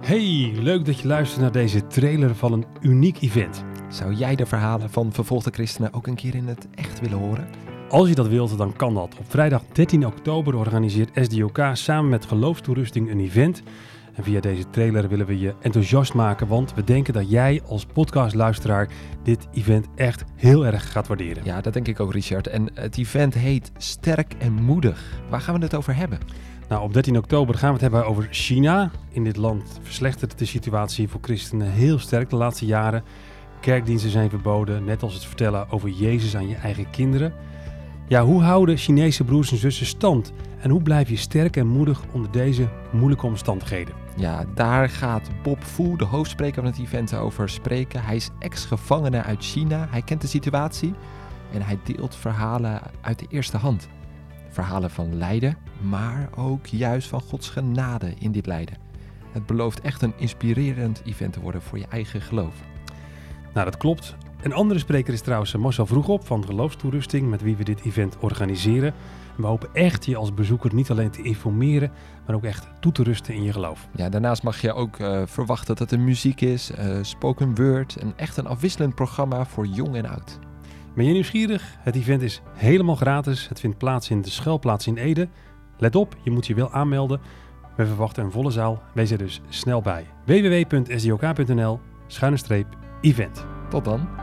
Hey, leuk dat je luistert naar deze trailer van een uniek event. Zou jij de verhalen van vervolgde christenen ook een keer in het echt willen horen? Als je dat wilt, dan kan dat. Op vrijdag 13 oktober organiseert SDOK samen met Geloofstoerusting een event. En via deze trailer willen we je enthousiast maken, want we denken dat jij als podcastluisteraar dit event echt heel erg gaat waarderen. Ja, dat denk ik ook, Richard. En het event heet Sterk en Moedig. Waar gaan we het over hebben? Nou, op 13 oktober gaan we het hebben over China. In dit land verslechtert de situatie voor christenen heel sterk de laatste jaren. Kerkdiensten zijn verboden, net als het vertellen over Jezus aan je eigen kinderen. Ja, hoe houden Chinese broers en zussen stand? En hoe blijf je sterk en moedig onder deze moeilijke omstandigheden? Ja, daar gaat Bob Fu, de hoofdspreker van het event, over spreken. Hij is ex-gevangene uit China. Hij kent de situatie en hij deelt verhalen uit de eerste hand. Verhalen van lijden, maar ook juist van Gods genade in dit lijden. Het belooft echt een inspirerend event te worden voor je eigen geloof. Nou, dat klopt. Een andere spreker is trouwens Marcel Vroegop van Geloofstoerusting, met wie we dit event organiseren. We hopen echt je als bezoeker niet alleen te informeren, maar ook echt toe te rusten in je geloof. Ja, daarnaast mag je ook uh, verwachten dat er muziek is, uh, spoken word en echt een afwisselend programma voor jong en oud. Ben je nieuwsgierig? Het event is helemaal gratis. Het vindt plaats in de schuilplaats in Ede. Let op, je moet je wel aanmelden. We verwachten een volle zaal. Wees er dus snel bij. www.sdok.nl schuine event. Tot dan.